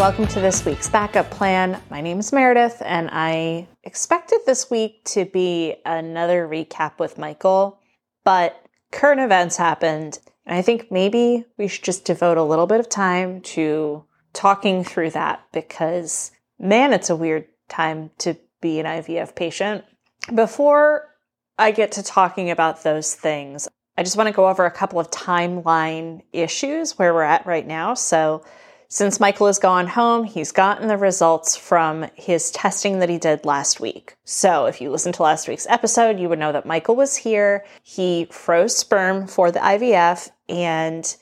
welcome to this week's backup plan. My name is Meredith, and I expected this week to be another recap with Michael, but current events happened, and I think maybe we should just devote a little bit of time to talking through that because, man, it's a weird time to be an IVF patient. Before I get to talking about those things, I just want to go over a couple of timeline issues where we're at right now. So, since Michael has gone home, he's gotten the results from his testing that he did last week. So, if you listened to last week's episode, you would know that Michael was here. He froze sperm for the IVF, and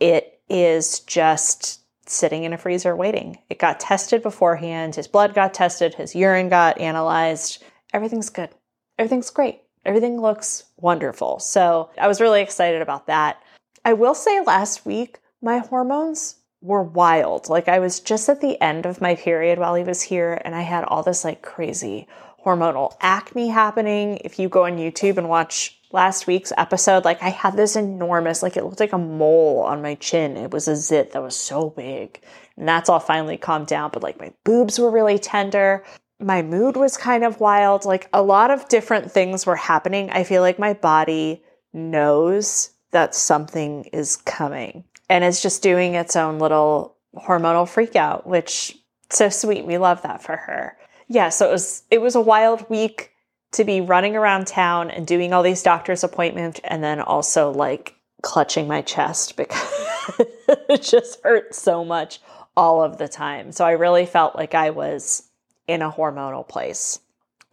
it is just sitting in a freezer waiting. It got tested beforehand. His blood got tested, his urine got analyzed. Everything's good. Everything's great. Everything looks wonderful. So, I was really excited about that. I will say last week, my hormones were wild. Like I was just at the end of my period while he was here and I had all this like crazy hormonal acne happening. If you go on YouTube and watch last week's episode, like I had this enormous, like it looked like a mole on my chin. It was a zit that was so big. And that's all finally calmed down, but like my boobs were really tender. My mood was kind of wild. Like a lot of different things were happening. I feel like my body knows that something is coming and it's just doing its own little hormonal freak out, which so sweet. We love that for her. Yeah, so it was it was a wild week to be running around town and doing all these doctor's appointments and then also like clutching my chest because it just hurt so much all of the time. So I really felt like I was in a hormonal place.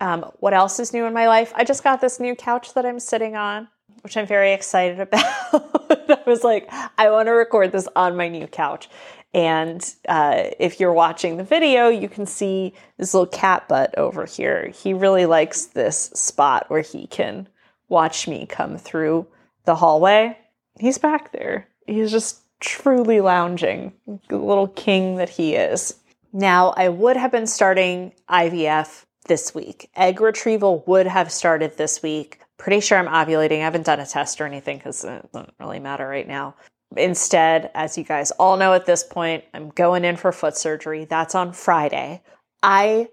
Um, what else is new in my life? I just got this new couch that I'm sitting on which I'm very excited about. I was like, I want to record this on my new couch. And uh, if you're watching the video, you can see this little cat butt over here. He really likes this spot where he can watch me come through the hallway. He's back there. He's just truly lounging, the little king that he is. Now, I would have been starting IVF this week. Egg retrieval would have started this week, pretty sure I'm ovulating. I haven't done a test or anything because it doesn't really matter right now. Instead, as you guys all know at this point, I'm going in for foot surgery. That's on Friday. I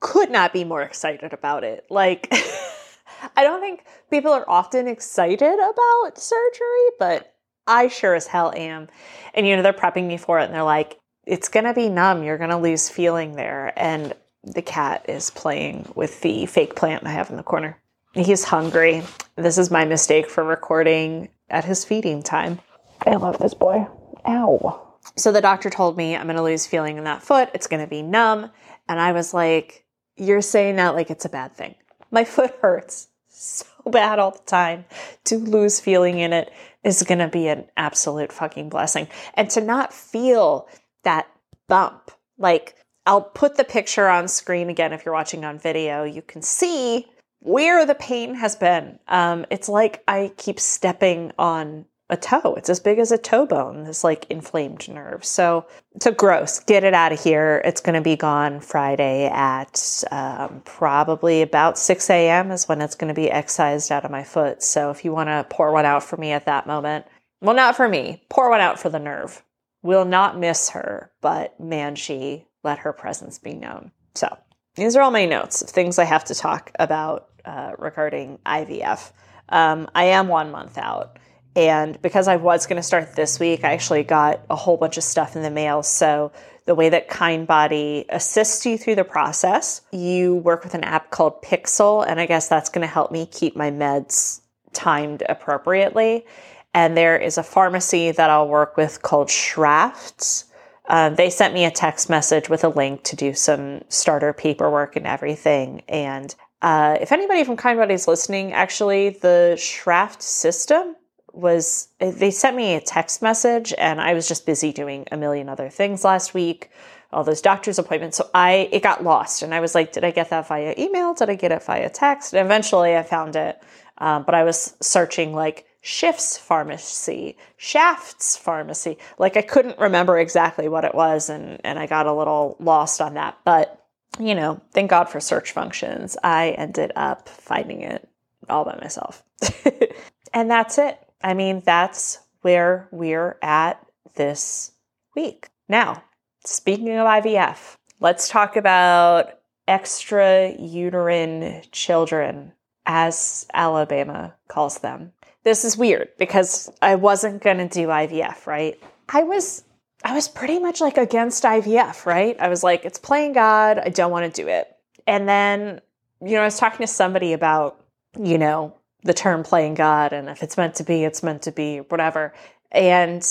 could not be more excited about it. Like, I don't think people are often excited about surgery, but I sure as hell am. And, you know, they're prepping me for it and they're like, it's going to be numb. You're going to lose feeling there. And the cat is playing with the fake plant I have in the corner. He's hungry. This is my mistake for recording at his feeding time. I love this boy. Ow. So the doctor told me I'm going to lose feeling in that foot. It's going to be numb. And I was like, You're saying that like it's a bad thing. My foot hurts so bad all the time. To lose feeling in it is going to be an absolute fucking blessing. And to not feel that bump, like I'll put the picture on screen again if you're watching on video. You can see where the pain has been. Um, it's like I keep stepping on a toe. It's as big as a toe bone, this like inflamed nerve. So, it's so gross. Get it out of here. It's going to be gone Friday at um, probably about 6 a.m. is when it's going to be excised out of my foot. So, if you want to pour one out for me at that moment, well, not for me, pour one out for the nerve. Will not miss her, but man, she let her presence be known. So, these are all my notes of things I have to talk about uh, regarding IVF. Um, I am one month out. And because I was going to start this week, I actually got a whole bunch of stuff in the mail. So, the way that Kindbody assists you through the process, you work with an app called Pixel. And I guess that's going to help me keep my meds timed appropriately. And there is a pharmacy that I'll work with called Schrafts um, they sent me a text message with a link to do some starter paperwork and everything. And uh, if anybody from Kindbody is listening, actually, the Schraft system was, they sent me a text message and I was just busy doing a million other things last week, all those doctor's appointments. So I, it got lost and I was like, did I get that via email? Did I get it via text? And eventually I found it. Um, but I was searching like Shifts Pharmacy, Shafts Pharmacy. Like I couldn't remember exactly what it was and, and I got a little lost on that. But, you know, thank God for search functions. I ended up finding it all by myself. and that's it. I mean, that's where we're at this week. Now, speaking of IVF, let's talk about extra uterine children, as Alabama calls them. This is weird because I wasn't going to do IVF, right? I was I was pretty much like against IVF, right? I was like it's playing God, I don't want to do it. And then, you know, I was talking to somebody about, you know, the term playing God and if it's meant to be, it's meant to be, whatever. And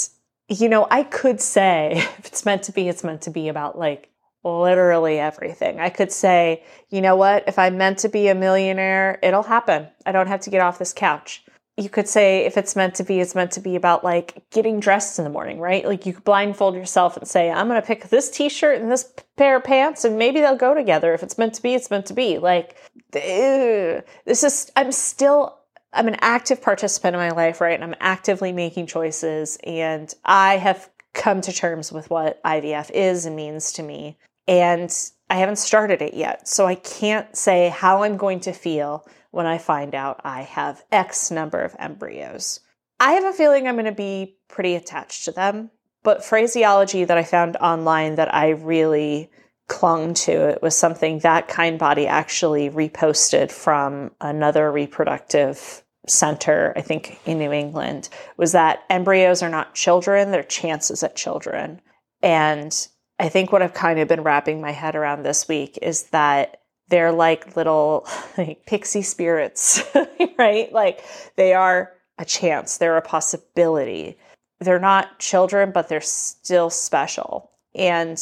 you know, I could say if it's meant to be, it's meant to be about like literally everything. I could say, you know what? If I'm meant to be a millionaire, it'll happen. I don't have to get off this couch. You could say, if it's meant to be, it's meant to be about like getting dressed in the morning, right? Like you could blindfold yourself and say, I'm going to pick this t shirt and this pair of pants, and maybe they'll go together. If it's meant to be, it's meant to be. Like, this is, I'm still I'm an active participant in my life, right? And I'm actively making choices. And I have come to terms with what IVF is and means to me. And I haven't started it yet. So I can't say how I'm going to feel when I find out I have X number of embryos. I have a feeling I'm going to be pretty attached to them. But phraseology that I found online that I really clung to it was something that Kindbody actually reposted from another reproductive center, I think in New England, was that embryos are not children, they're chances at children. And I think what I've kind of been wrapping my head around this week is that they're like little like pixie spirits, right? Like they are a chance, they're a possibility. They're not children, but they're still special. And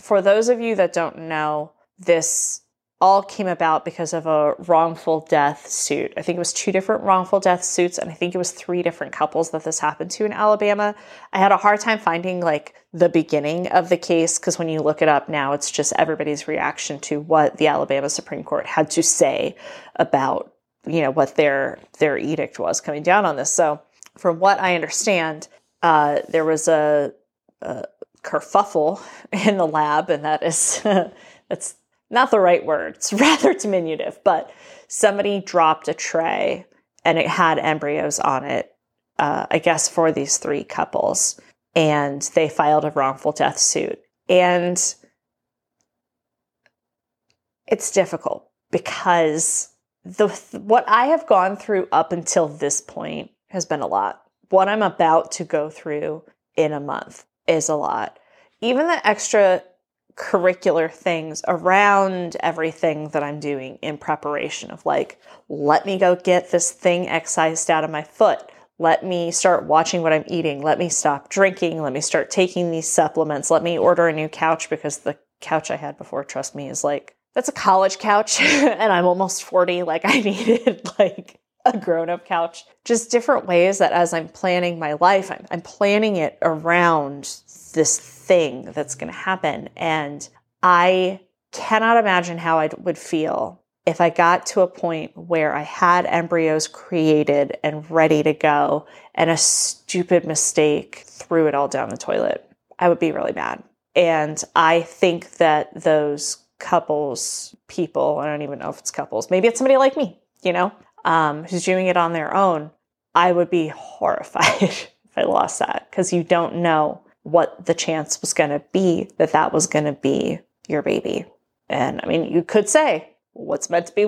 for those of you that don't know, this all came about because of a wrongful death suit. I think it was two different wrongful death suits, and I think it was three different couples that this happened to in Alabama. I had a hard time finding like the beginning of the case because when you look it up now, it's just everybody's reaction to what the Alabama Supreme Court had to say about you know what their their edict was coming down on this. So, from what I understand, uh, there was a, a kerfuffle in the lab, and that is that's not the right word, it's rather diminutive, but somebody dropped a tray and it had embryos on it, uh, I guess, for these three couples. And they filed a wrongful death suit. And it's difficult because the what I have gone through up until this point has been a lot. What I'm about to go through in a month is a lot. Even the extra curricular things around everything that I'm doing in preparation of like, let me go get this thing excised out of my foot. Let me start watching what I'm eating. Let me stop drinking. Let me start taking these supplements. Let me order a new couch because the couch I had before, trust me, is like, that's a college couch and I'm almost 40. Like, I needed like a grown up couch. Just different ways that as I'm planning my life, I'm, I'm planning it around this thing that's going to happen. And I cannot imagine how I would feel if I got to a point where I had embryos created and ready to go and a stupid mistake threw it all down the toilet. I would be really mad. And I think that those couples, people, I don't even know if it's couples, maybe it's somebody like me, you know, um, who's doing it on their own, I would be horrified if I lost that because you don't know what the chance was going to be that that was going to be your baby. And I mean, you could say what's meant to be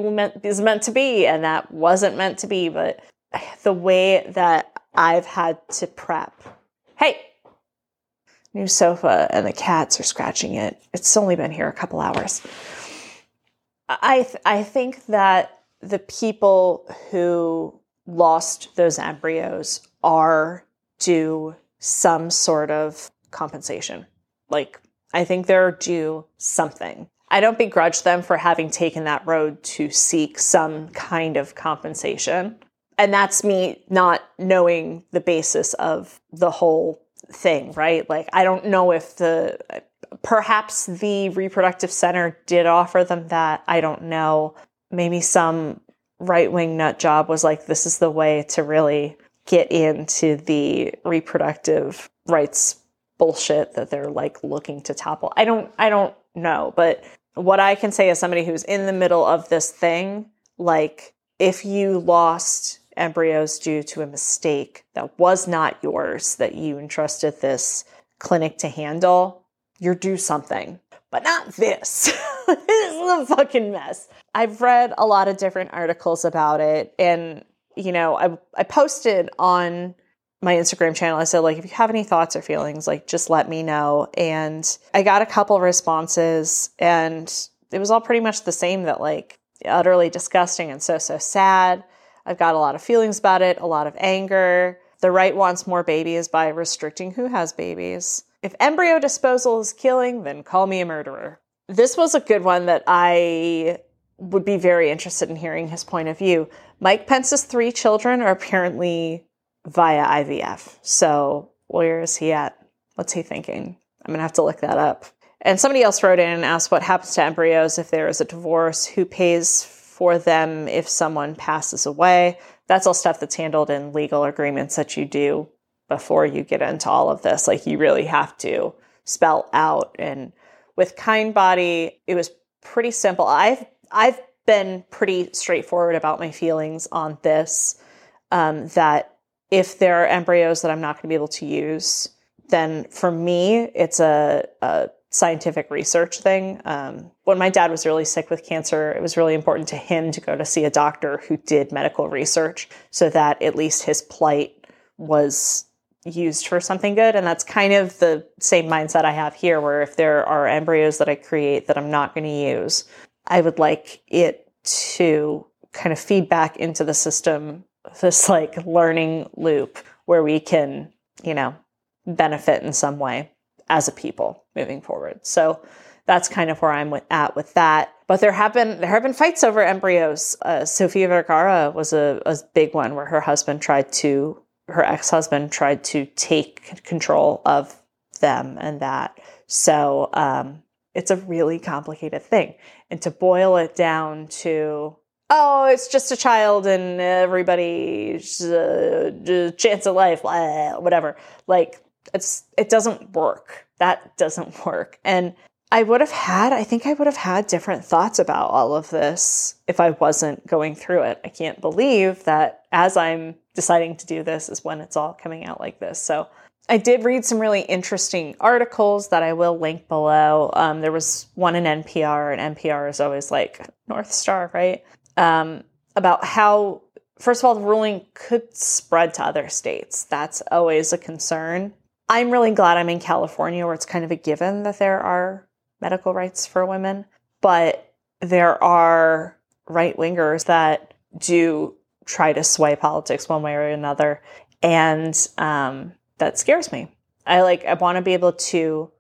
is meant to be, and that wasn't meant to be. But the way that I've had to prep, hey, new sofa, and the cats are scratching it. It's only been here a couple hours. I th- I think that the people who lost those embryos are due some sort of compensation. Like, I think they're due something. I don't begrudge them for having taken that road to seek some kind of compensation. And that's me not knowing the basis of the whole thing, right? Like, I don't know if the, perhaps the reproductive center did offer them that. I don't know. Maybe some right wing nut job was like, this is the way to really get into the reproductive rights bullshit that they're like looking to topple. I don't I don't know, but what I can say as somebody who's in the middle of this thing, like if you lost embryos due to a mistake that was not yours that you entrusted this clinic to handle, you're due something. But not this. this is a fucking mess. I've read a lot of different articles about it. And, you know, I, I posted on my Instagram channel. I said, like, if you have any thoughts or feelings, like, just let me know. And I got a couple responses, and it was all pretty much the same that, like, utterly disgusting and so, so sad. I've got a lot of feelings about it, a lot of anger. The right wants more babies by restricting who has babies. If embryo disposal is killing, then call me a murderer. This was a good one that I would be very interested in hearing his point of view. Mike Pence's three children are apparently via IVF. So, where is he at? What's he thinking? I'm to have to look that up. And somebody else wrote in and asked what happens to embryos if there is a divorce, who pays for them if someone passes away. That's all stuff that's handled in legal agreements that you do before you get into all of this. Like you really have to spell out. And with Kindbody, it was pretty simple. I've I've been pretty straightforward about my feelings on this. Um, that if there are embryos that I'm not going to be able to use, then for me, it's a, a scientific research thing. Um, when my dad was really sick with cancer, it was really important to him to go to see a doctor who did medical research so that at least his plight was used for something good. And that's kind of the same mindset I have here, where if there are embryos that I create that I'm not going to use, I would like it to kind of feed back into the system, this like learning loop where we can, you know, benefit in some way as a people moving forward. So that's kind of where I'm at with that. But there have been there have been fights over embryos. Uh, Sofia Vergara was a, a big one where her husband tried to her ex husband tried to take control of them and that. So um, it's a really complicated thing. And to boil it down to oh, it's just a child and everybody's uh, chance of life, blah, whatever. Like it's it doesn't work. That doesn't work. And I would have had, I think I would have had different thoughts about all of this if I wasn't going through it. I can't believe that as I'm deciding to do this is when it's all coming out like this. So I did read some really interesting articles that I will link below. Um, there was one in NPR, and NPR is always like North Star, right? Um, about how, first of all, the ruling could spread to other states. That's always a concern. I'm really glad I'm in California where it's kind of a given that there are medical rights for women, but there are right wingers that do try to sway politics one way or another. And um, that scares me. I like, I want to be able to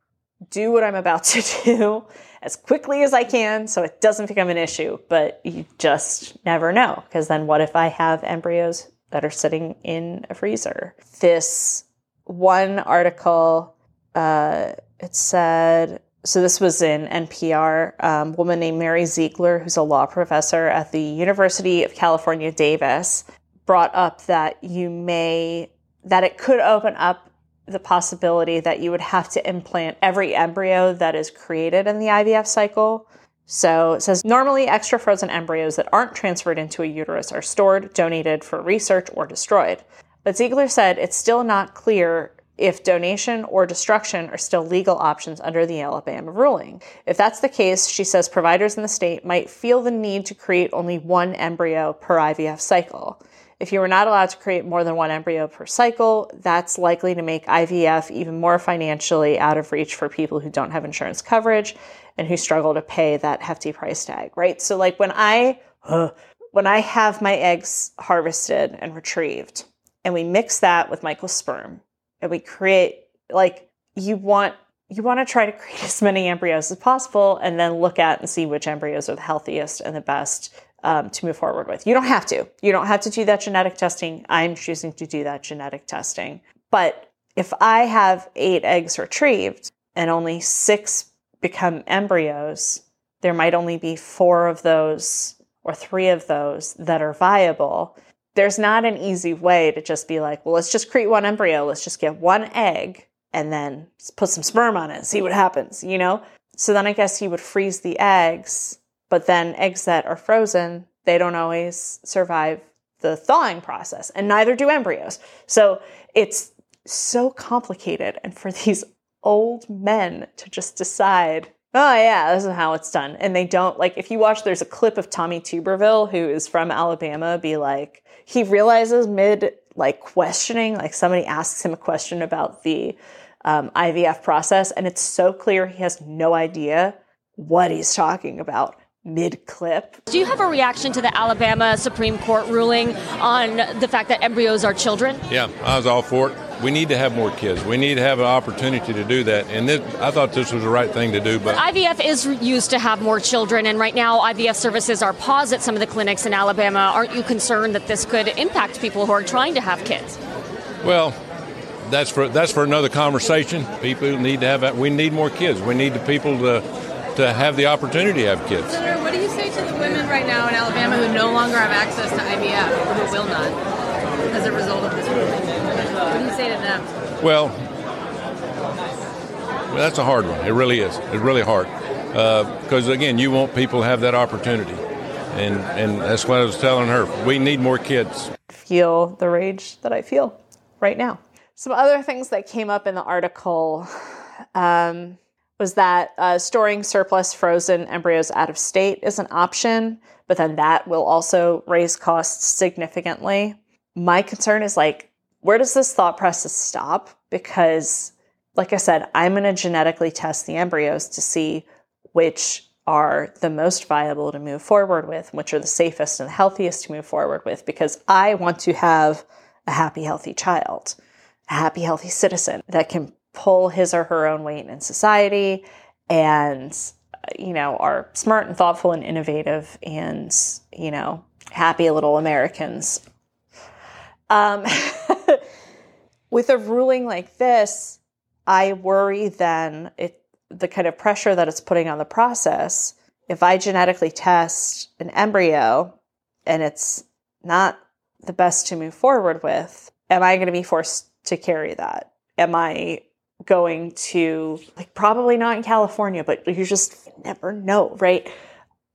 do what I'm about to do as quickly as I can so it doesn't become an issue. But you just never know. Because then what if I have embryos that are sitting in a freezer? This one article, uh, it said, so this was in NPR, um, woman named Mary Ziegler, who's a law professor at the University of California, Davis, brought up that you may, that it could open up the possibility that you would have to implant every embryo that is created in the IVF cycle. So it says normally extra frozen embryos that aren't transferred into a uterus are stored, donated for research, or destroyed. But Ziegler said it's still not clear if donation or destruction are still legal options under the Alabama ruling. If that's the case, she says providers in the state might feel the need to create only one embryo per IVF cycle. If you are not allowed to create more than one embryo per cycle, that's likely to make IVF even more financially out of reach for people who don't have insurance coverage and who struggle to pay that hefty price tag, right? So like when I uh, when I have my eggs harvested and retrieved, and we mix that with Michael's sperm and we create like you want you want to try to create as many embryos as possible and then look at and see which embryos are the healthiest and the best um, to move forward with. You don't have to. You don't have to do that genetic testing. I'm choosing to do that genetic testing. But if I have eight eggs retrieved and only six become embryos, there might only be four of those or three of those that are viable there's not an easy way to just be like, well, let's just create one embryo. Let's just get one egg and then put some sperm on it see what happens, you know? So then I guess you would freeze the eggs, but then eggs that are frozen, they don't always survive the thawing process, and neither do embryos. So it's so complicated. And for these old men to just decide, oh, yeah, this is how it's done. And they don't, like, if you watch, there's a clip of Tommy Tuberville, who is from Alabama, be like, he realizes mid, like, questioning, like, somebody asks him a question about the um, IVF process, and it's so clear he has no idea what he's talking about mid clip. Do you have a reaction to the Alabama Supreme Court ruling on the fact that embryos are children? Yeah, I was all for it. We need to have more kids. We need to have an opportunity to do that. And this, I thought this was the right thing to do. But IVF is used to have more children, and right now IVF services are paused at some of the clinics in Alabama. Aren't you concerned that this could impact people who are trying to have kids? Well, that's for that's for another conversation. People need to have. We need more kids. We need the people to to have the opportunity to have kids. Senator, what do you say to the women right now in Alabama who no longer have access to IVF or who will not as a result of this ruling? What do you say to them? Well, well that's a hard one. It really is. It's really hard because uh, again, you want people to have that opportunity, and and that's what I was telling her. We need more kids. Feel the rage that I feel right now. Some other things that came up in the article. Um, was that uh, storing surplus frozen embryos out of state is an option, but then that will also raise costs significantly. My concern is like, where does this thought process stop? Because, like I said, I'm going to genetically test the embryos to see which are the most viable to move forward with, which are the safest and healthiest to move forward with, because I want to have a happy, healthy child, a happy, healthy citizen that can pull his or her own weight in society and you know are smart and thoughtful and innovative and you know happy little americans. Um, with a ruling like this i worry then it the kind of pressure that it's putting on the process if i genetically test an embryo and it's not the best to move forward with am i going to be forced to carry that? Am i going to like probably not in California, but you just never know, right?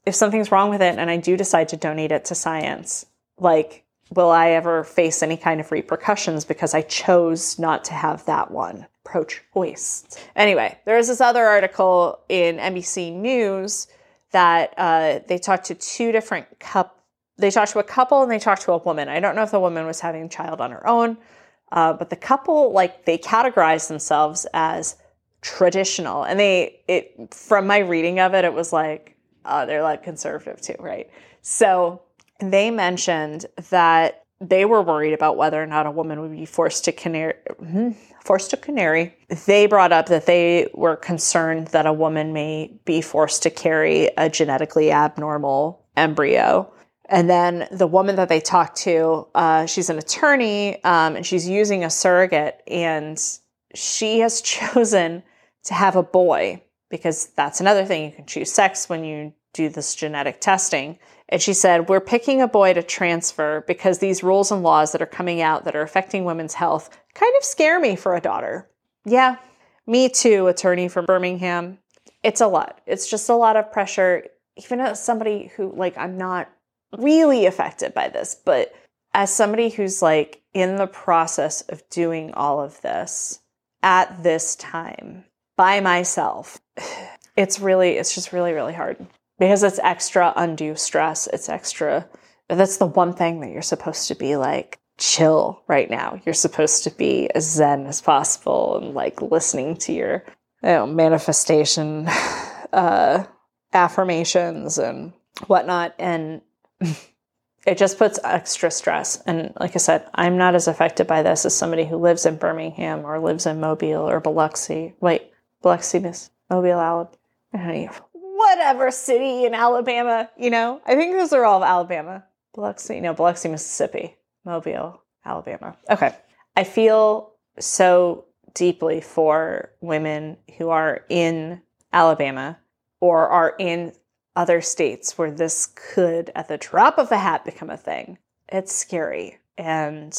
If something's wrong with it and I do decide to donate it to science, like will I ever face any kind of repercussions because I chose not to have that one? Pro choice. Anyway, there's this other article in NBC News that uh, they talked to two different couple. They talked to a couple and they talked to a woman. I don't know if the woman was having a child on her own uh, but the couple, like, they categorize themselves as traditional. And they, it, from my reading of it, it was like, uh, they're like conservative too, right? So they mentioned that they were worried about whether or not a woman would be forced to canary, hmm, forced to canary. They brought up that they were concerned that a woman may be forced to carry a genetically abnormal embryo. And then the woman that they talked to, uh, she's an attorney um, and she's using a surrogate, and she has chosen to have a boy because that's another thing. You can choose sex when you do this genetic testing. And she said, We're picking a boy to transfer because these rules and laws that are coming out that are affecting women's health kind of scare me for a daughter. Yeah, me too, attorney from Birmingham. It's a lot. It's just a lot of pressure. Even as somebody who, like, I'm not really affected by this, but as somebody who's like in the process of doing all of this at this time by myself, it's really, it's just really, really hard because it's extra undue stress. It's extra, that's the one thing that you're supposed to be like chill right now. You're supposed to be as zen as possible and like listening to your you know, manifestation uh, affirmations and whatnot. And it just puts extra stress. And like I said, I'm not as affected by this as somebody who lives in Birmingham or lives in Mobile or Biloxi. Wait, Biloxi, Miss Mobile, Alabama. Whatever city in Alabama, you know? I think those are all Alabama. Biloxi, no, Biloxi, Mississippi. Mobile, Alabama. Okay. I feel so deeply for women who are in Alabama or are in other states where this could, at the drop of a hat, become a thing. It's scary. And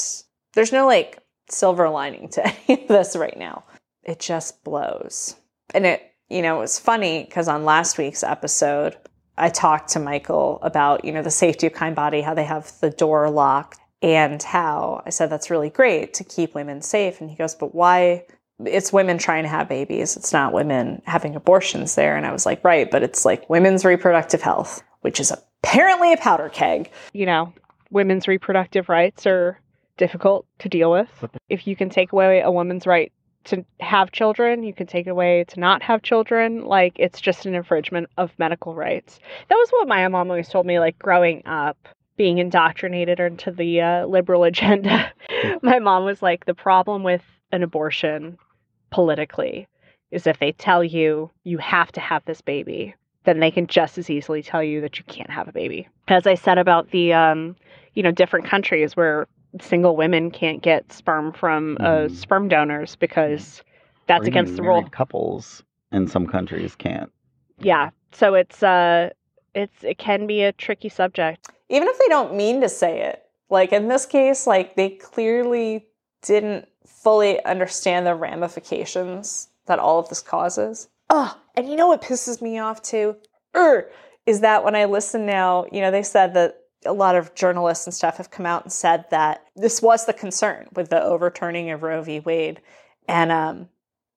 there's no like silver lining to any of this right now. It just blows. And it, you know, it was funny because on last week's episode, I talked to Michael about, you know, the safety of Kindbody, how they have the door locked, and how I said that's really great to keep women safe. And he goes, but why it's women trying to have babies. It's not women having abortions there. And I was like, right, but it's like women's reproductive health, which is apparently a powder keg. You know, women's reproductive rights are difficult to deal with. If you can take away a woman's right to have children, you can take away to not have children. Like it's just an infringement of medical rights. That was what my mom always told me, like growing up, being indoctrinated into the uh, liberal agenda. my mom was like, the problem with an abortion politically is if they tell you you have to have this baby, then they can just as easily tell you that you can't have a baby. As I said about the, um, you know, different countries where single women can't get sperm from uh, Mhm. sperm donors because that's Or even against the rule. married Couples in some countries can't. Yeah, so it's uh, it's it can be a tricky subject. even if they don't mean to say it like in this case like they clearly didn't fully understand the ramifications that all of this causes oh and you know what pisses me off too er, is that when i listen now you know they said that a lot of journalists and stuff have come out and said that this was the concern with the overturning of roe v wade and um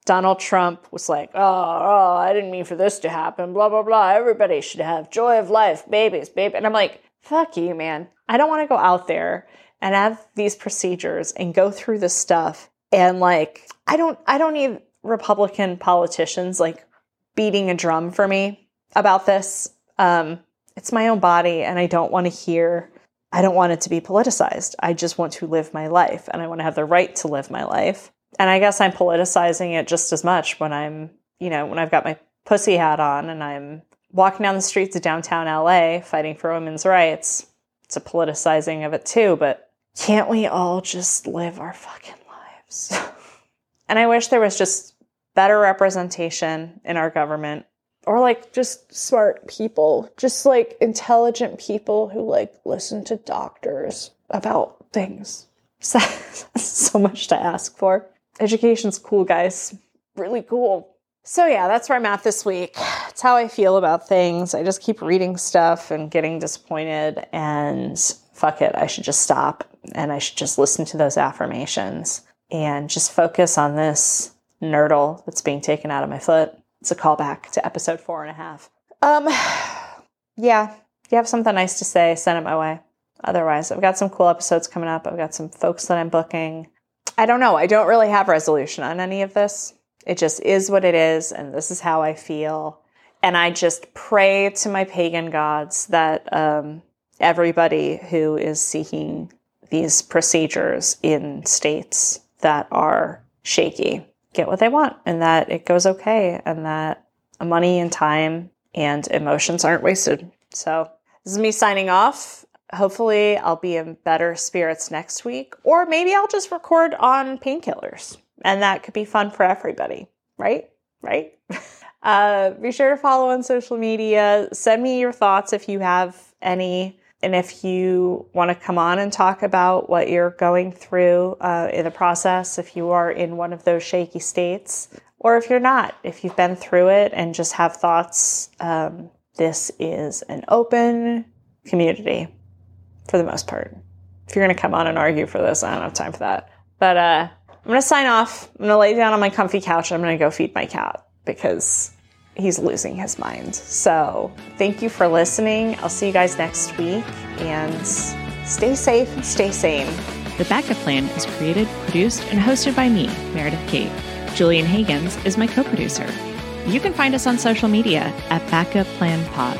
Donald Trump was like, oh, oh, I didn't mean for this to happen, blah, blah, blah. Everybody should have joy of life, babies, baby. And I'm like, fuck you, man. I don't want to go out there and have these procedures and go through this stuff. And like, I don't, I don't need Republican politicians like beating a drum for me about this. Um, it's my own body and I don't want to hear, I don't want it to be politicized. I just want to live my life and I want to have the right to live my life and I guess I'm politicizing it just as much when I'm, you know, when I've got my pussy hat on and I'm walking down the streets of downtown LA fighting for women's rights. It's a politicizing of it too, but can't we all just live our fucking lives? and I wish there was just better representation in our government or like just smart people, just like intelligent people who like listen to doctors about things. So, so much to ask for. Education's cool, guys. Really cool. So, yeah, that's where I'm at this week. It's how I feel about things. I just keep reading stuff and getting disappointed, and fuck it, I should just stop and I should just listen to those affirmations and just focus on this nurdle that's being taken out of my foot. It's a callback to episode four and a half. Um, yeah, if you have something nice to say, send it my way. Otherwise, I've got some cool episodes coming up. I've got some folks that I'm booking. I don't know. I don't really have resolution on any of this. It just is what it is, and this is how I feel. And I just pray to my pagan gods that um, everybody who is seeking these procedures in states that are shaky get what they want and that it goes okay and that money and time and emotions aren't wasted. So, this is me signing off. Hopefully, I'll be in better spirits next week, or maybe I'll just record on painkillers, and that could be fun for everybody, right? Right? Uh, be sure to follow on social media. Send me your thoughts if you have any. And if you want to come on and talk about what you're going through uh, in the process, if you are in one of those shaky states, or if you're not, if you've been through it and just have thoughts, um, this is an open community for the most part. If you're going to come on and argue for this, I don't have time for that. But uh, I'm going to sign off. I'm going to lay down on my comfy couch and I'm going to go feed my cat because he's losing his mind. So thank you for listening. I'll see you guys next week and stay safe and stay sane. The Backup Plan is created, produced, and hosted by me, Meredith Kate. Julian Hagins is my co producer. You can find us on social media at Backup Plan Pod.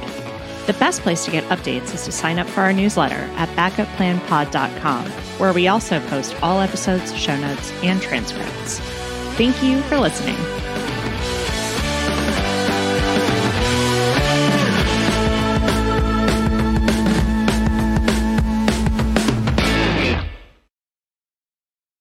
The best place to get updates is to sign up for our newsletter at backupplanpod.com, where we also post all episodes, show notes, and transcripts. Thank you for listening.